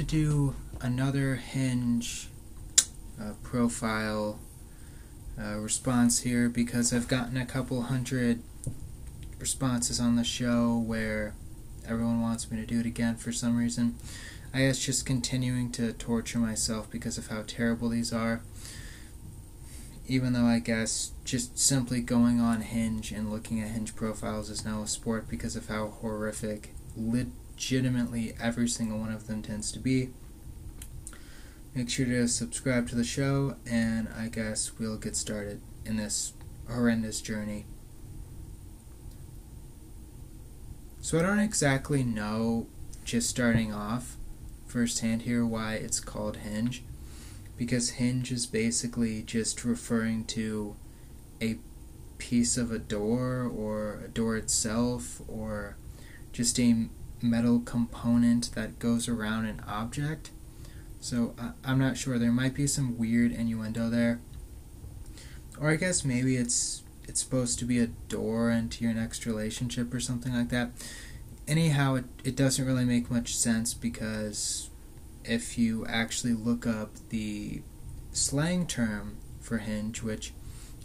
to do another Hinge uh, profile uh, response here because I've gotten a couple hundred responses on the show where everyone wants me to do it again for some reason. I guess just continuing to torture myself because of how terrible these are. Even though I guess just simply going on Hinge and looking at Hinge profiles is now a sport because of how horrific legitimately every single one of them tends to be. Make sure to subscribe to the show, and I guess we'll get started in this horrendous journey. So, I don't exactly know, just starting off, firsthand here, why it's called Hinge. Because Hinge is basically just referring to a piece of a door, or a door itself, or just a metal component that goes around an object. So I, I'm not sure. There might be some weird innuendo there, or I guess maybe it's it's supposed to be a door into your next relationship or something like that. Anyhow, it, it doesn't really make much sense because if you actually look up the slang term for hinge, which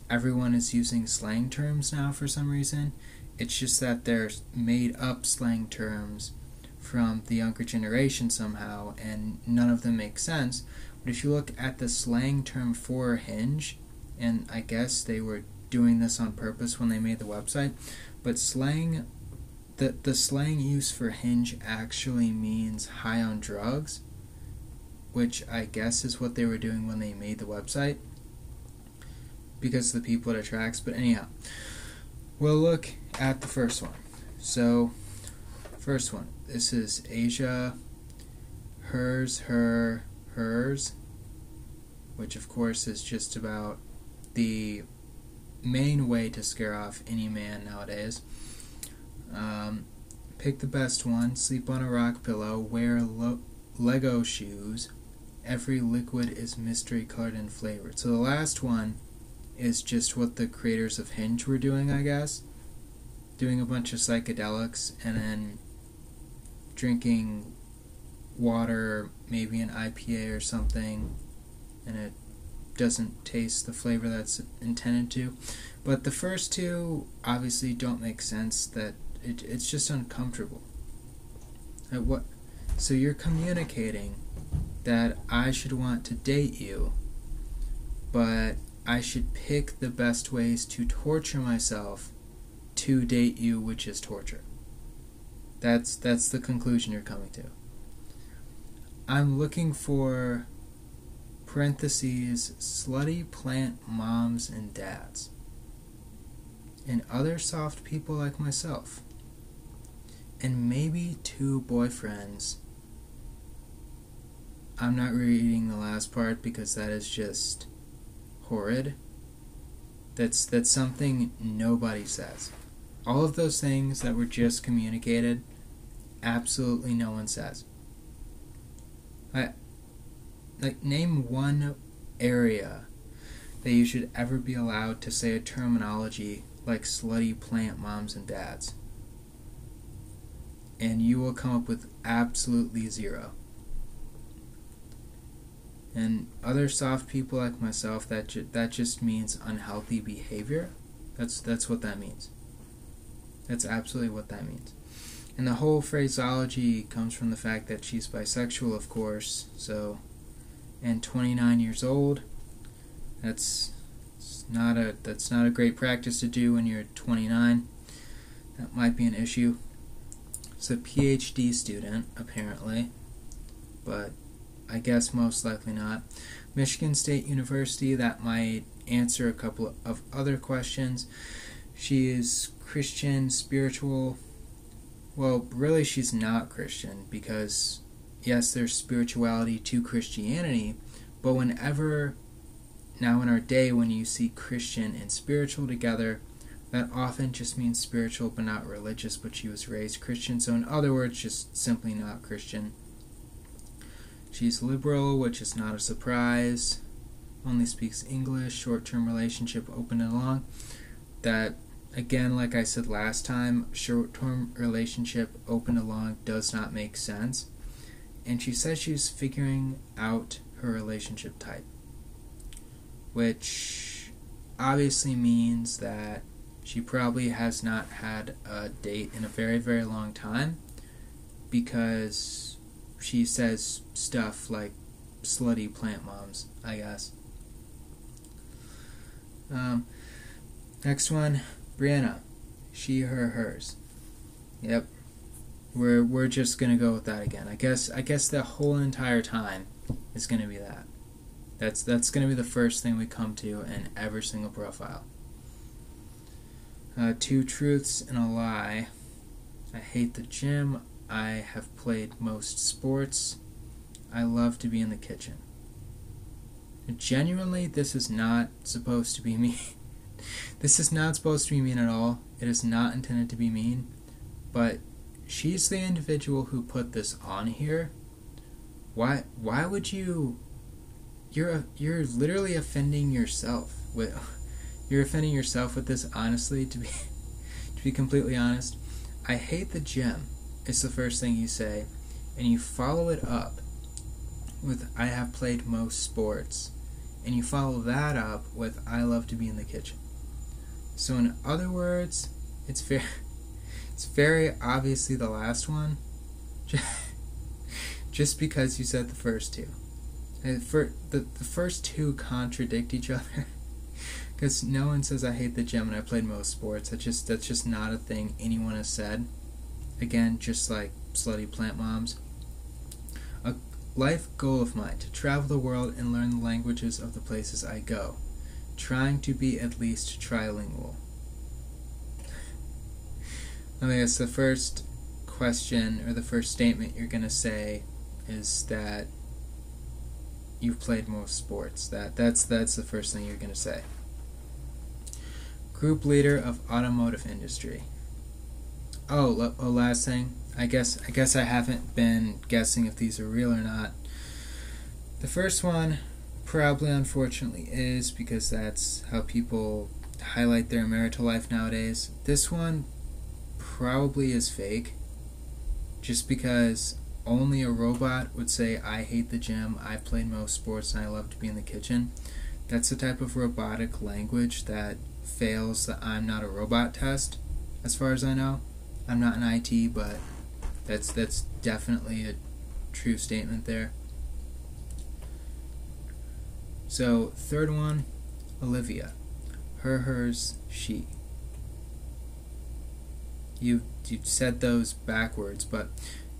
everyone is using slang terms now for some reason, it's just that they're made up slang terms from the younger generation somehow, and none of them make sense. But if you look at the slang term for hinge, and I guess they were doing this on purpose when they made the website, but slang the the slang use for hinge actually means high on drugs, which I guess is what they were doing when they made the website because of the people it attracts. But anyhow, we'll look at the first one. So, first one. This is Asia, hers, her, hers, which of course is just about the main way to scare off any man nowadays. Um, pick the best one, sleep on a rock pillow, wear Lego shoes. Every liquid is mystery colored and flavored. So the last one is just what the creators of Hinge were doing, I guess. Doing a bunch of psychedelics and then drinking water, maybe an IPA or something, and it doesn't taste the flavor that's intended to. But the first two obviously don't make sense. That it, it's just uncomfortable. At what? So you're communicating that I should want to date you, but I should pick the best ways to torture myself to date you, which is torture. That's that's the conclusion you're coming to. I'm looking for parentheses slutty plant moms and dads and other soft people like myself and maybe two boyfriends i'm not reading the last part because that is just horrid that's that's something nobody says all of those things that were just communicated absolutely no one says. I, like, name one area that you should ever be allowed to say a terminology like slutty plant moms and dads. And you will come up with absolutely zero. And other soft people like myself, that ju- that just means unhealthy behavior. That's that's what that means. That's absolutely what that means. And the whole phraseology comes from the fact that she's bisexual, of course. So, and 29 years old. That's not a that's not a great practice to do when you're 29. That might be an issue. It's a PhD student, apparently, but I guess most likely not. Michigan State University. That might answer a couple of other questions. She is Christian, spiritual, well, really, she's not Christian because, yes, there's spirituality to Christianity, but whenever, now in our day, when you see Christian and spiritual together, that often just means spiritual but not religious, but she was raised Christian, so in other words, just simply not Christian. She's liberal, which is not a surprise. Only speaks English, short term relationship open and long. That again, like I said last time, short term relationship open and long does not make sense. and she says she's figuring out her relationship type, which obviously means that she probably has not had a date in a very, very long time because she says stuff like slutty plant moms, I guess. Um, next one, Brianna. She, her, hers. Yep. We're we're just gonna go with that again. I guess I guess the whole entire time is gonna be that. That's that's gonna be the first thing we come to in every single profile. Uh, two truths and a lie. I hate the gym. I have played most sports. I love to be in the kitchen. Genuinely, this is not supposed to be mean. this is not supposed to be mean at all. It is not intended to be mean. But she's the individual who put this on here. Why why would you you're you're literally offending yourself with you're offending yourself with this honestly to be to be completely honest. I hate the gym. It's the first thing you say and you follow it up with I have played most sports and you follow that up with I love to be in the kitchen. So in other words, it's very it's very obviously the last one. Just because you said the first two. Uh, For the, the first two contradict each other. Because no one says I hate the gym and I played most sports. That's just that's just not a thing anyone has said. Again, just like slutty plant moms. A life goal of mine to travel the world and learn the languages of the places I go, trying to be at least trilingual. I guess the first question or the first statement you're gonna say is that you've played most sports. That that's that's the first thing you're gonna say. Group leader of automotive industry. Oh, oh, last thing. I guess I guess I haven't been guessing if these are real or not. The first one probably unfortunately is because that's how people highlight their marital life nowadays. This one probably is fake. Just because only a robot would say, I hate the gym, I played most sports, and I love to be in the kitchen. That's the type of robotic language that fails the I'm not a robot test, as far as I know. I'm not in IT, but that's that's definitely a true statement there. So, third one, Olivia. Her, hers, she you you said those backwards, but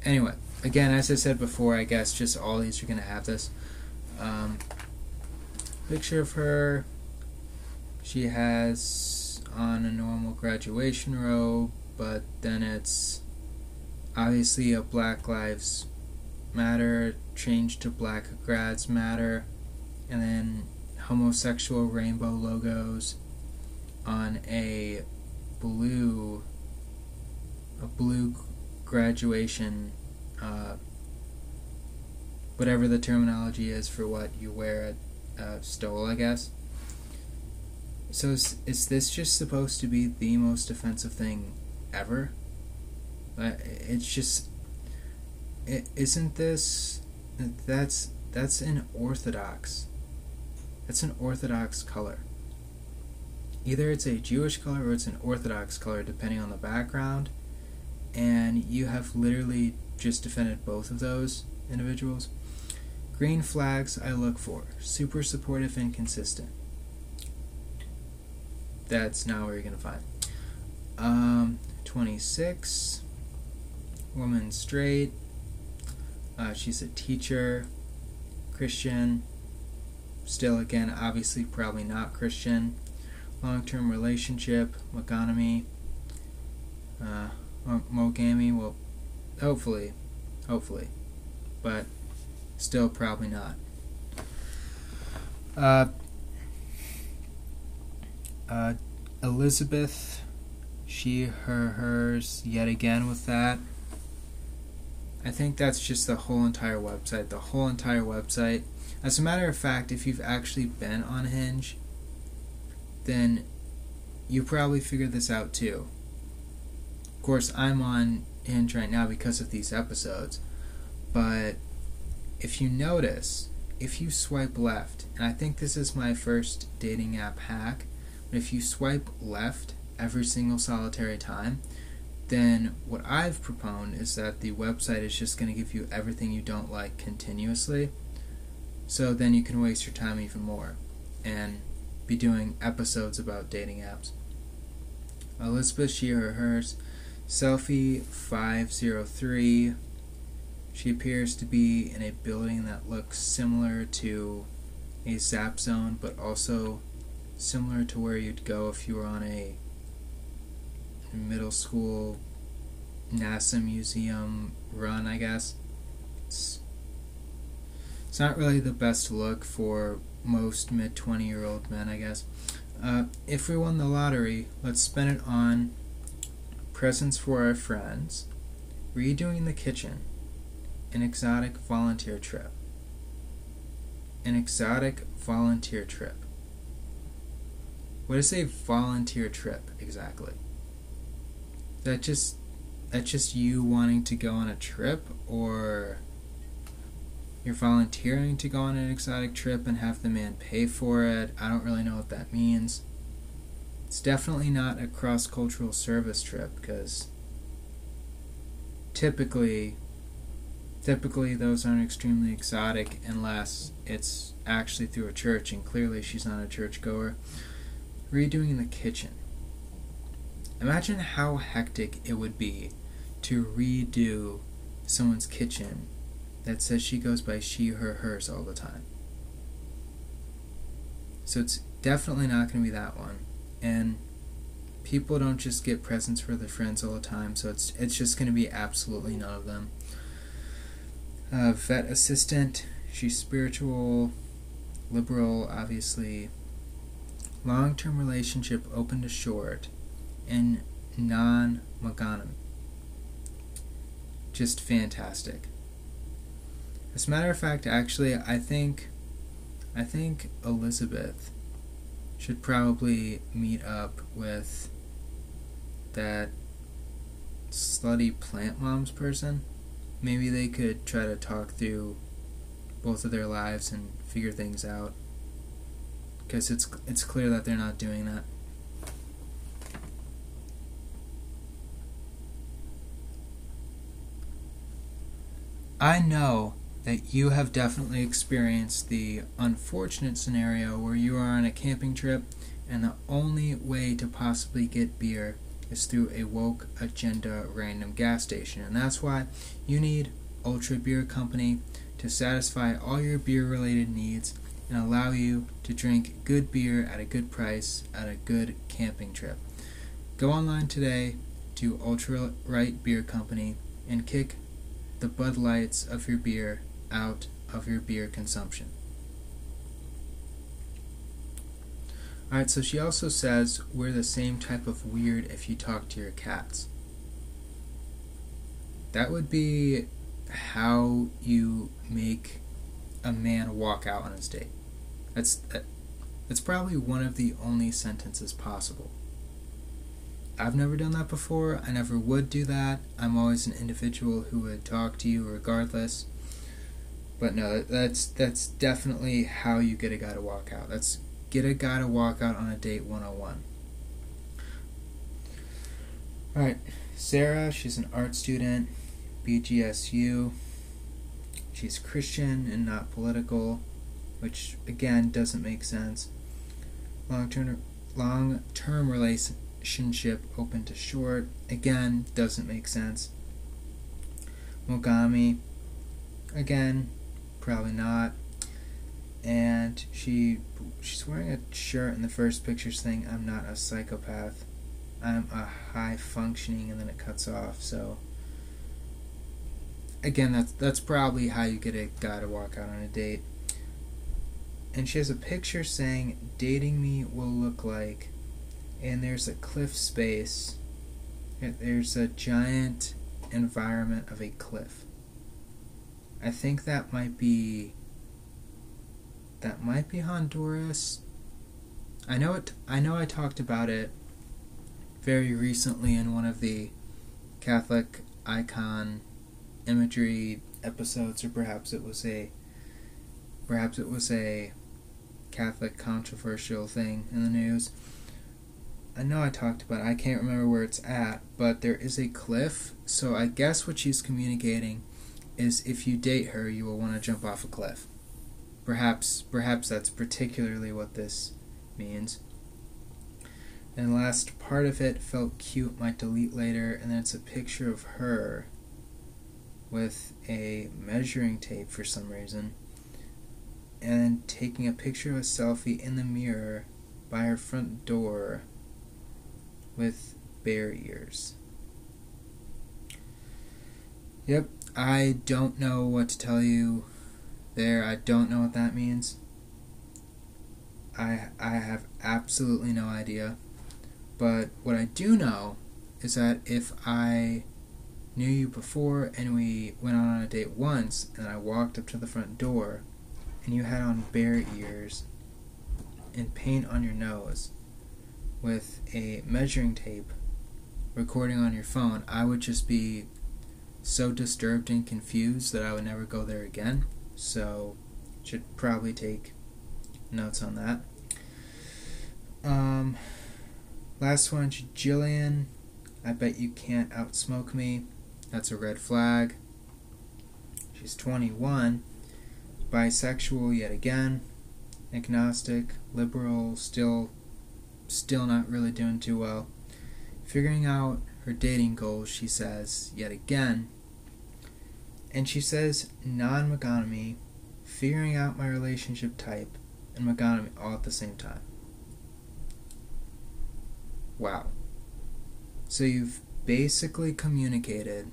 anyway, again, as I said before, I guess just all these are gonna have this. Um, picture of her. She has on a normal graduation robe, but then it's obviously a Black Lives Matter change to Black Grads Matter, and then homosexual rainbow logos on a blue a blue graduation, uh, whatever the terminology is for what you wear at uh, stole, I guess. So is, is this just supposed to be the most offensive thing ever? It's just, is isn't this? That's that's an orthodox. That's an orthodox color. Either it's a Jewish color or it's an orthodox color, depending on the background and you have literally just defended both of those individuals. Green flags I look for super supportive and consistent. That's not where you're going to find. Um, 26, woman straight. Uh, she's a teacher, Christian. Still, again, obviously, probably not Christian. Long term relationship, monogamy. Uh, Mogami will hopefully, hopefully, but still probably not. Uh, uh, Elizabeth, she, her, hers, yet again with that. I think that's just the whole entire website. The whole entire website. As a matter of fact, if you've actually been on Hinge, then you probably figured this out too Of course, I'm on Hinge right now because of these episodes, but if you notice, if you swipe left, and I think this is my first dating app hack, but if you swipe left every single solitary time, then what I've proposed is that the website is just going to give you everything you don't like continuously. So then you can waste your time even more and be doing episodes about dating apps. Elizabeth she her hers selfie 503 she appears to be in a building that looks similar to a zap zone but also similar to where you'd go if you were on a middle school NASA museum run, I guess. It's, it's not really the best look for most mid 20 year old men, I guess. Uh, if we won the lottery, let's spend it on presents for our friends, redoing the kitchen, an exotic volunteer trip. An exotic volunteer trip. What is a volunteer trip exactly? That just that just you wanting to go on a trip or you're volunteering to go on an exotic trip and have the man pay for it. I don't really know what that means. It's definitely not a cross cultural service trip because typically typically those aren't extremely exotic unless it's actually through a church and clearly she's not a churchgoer. Redoing the kitchen. Imagine how hectic it would be to redo someone's kitchen that says she goes by she, her, hers all the time. So it's definitely not going to be that one. And people don't just get presents for their friends all the time, so it's it's just going to be absolutely none of them. Uh, vet assistant, she's spiritual, liberal, obviously. Long term relationship open to short, and non monogamy. Just fantastic. As a matter of fact, actually, I think, I think Elizabeth should probably meet up with that slutty plant moms person. Maybe they could try to talk through both of their lives and figure things out. Because it's it's clear that they're not doing that. I know that you have definitely experienced the unfortunate scenario where you are on a camping trip and the only way to possibly get beer is through a woke agenda random gas station. And that's why you need Ultra Beer Company to satisfy all your beer related needs and allow you to drink good beer at a good price at a good camping trip. Go online today to Ultra Right Beer Company and kick the Bud Lights of your beer out of your beer consumption. Alright, so she also says we're the same type of weird if you talk to your cats. That would be how you make a man walk out on his date. That's that, that's probably one of the only sentences possible. I've never done that before. I never would do that. I'm always an individual who would talk to you regardless. But no, that's that's definitely how you get a guy to walk out. That's get a guy to walk out on a date 101. Alright, Sarah, she's an art student, BGSU. She's Christian and not political, which again doesn't make sense. Long term long term relation relationship open to short. Again, doesn't make sense. Mogami, again, probably not. And she she's wearing a shirt in the first picture saying, I'm not a psychopath. I'm a high functioning and then it cuts off, so again that's that's probably how you get a guy to walk out on a date. And she has a picture saying dating me will look like and there's a cliff space. There's a giant environment of a cliff. I think that might be that might be Honduras. I know it I know I talked about it very recently in one of the Catholic icon imagery episodes, or perhaps it was a perhaps it was a Catholic controversial thing in the news. I know I talked about it. I can't remember where it's at, but there is a cliff. So I guess what she's communicating is if you date her, you will want to jump off a cliff. Perhaps perhaps that's particularly what this means. And the last part of it felt cute, might delete later, and then it's a picture of her with a measuring tape for some reason, and taking a picture of a selfie in the mirror by her front door with bear ears. Yep, I don't know what to tell you there. I don't know what that means. I I have absolutely no idea. But what I do know is that if I knew you before and we went on a date once and I walked up to the front door and you had on bear ears and paint on your nose with a measuring tape recording on your phone, I would just be so disturbed and confused that I would never go there again. So, should probably take notes on that. Um, last one, Jillian. I bet you can't outsmoke me. That's a red flag. She's 21, bisexual yet again, agnostic, liberal, still still not really doing too well. Figuring out her dating goals, she says, yet again. And she says non monogamy, figuring out my relationship type, and monogamy all at the same time. Wow. So you've basically communicated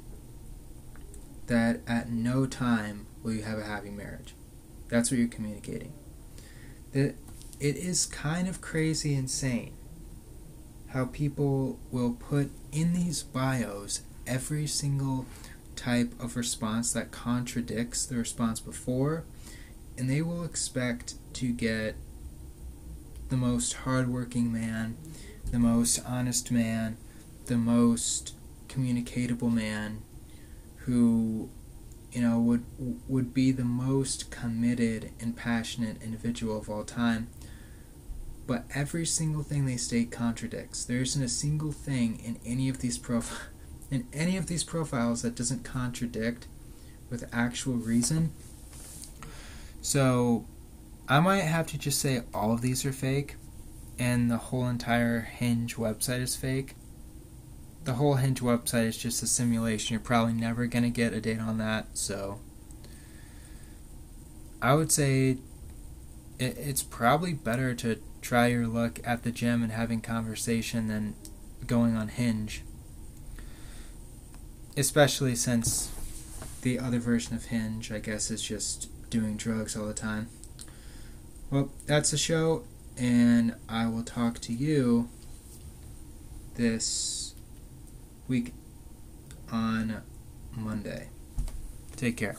that at no time will you have a happy marriage. That's what you're communicating. That it is kind of crazy insane how people will put in these bios every single type of response that contradicts the response before, and they will expect to get the most hardworking man, the most honest man, the most communicatable man who you know would would be the most committed and passionate individual of all time but every single thing they state contradicts there isn't a single thing in any of these prof- in any of these profiles that doesn't contradict with actual reason so i might have to just say all of these are fake and the whole entire hinge website is fake the whole Hinge website is just a simulation. You're probably never going to get a date on that. So I would say it, it's probably better to try your luck at the gym and having conversation than going on Hinge. Especially since the other version of Hinge, I guess, is just doing drugs all the time. Well, that's the show, and I will talk to you this week on Monday. Take care.